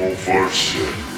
último.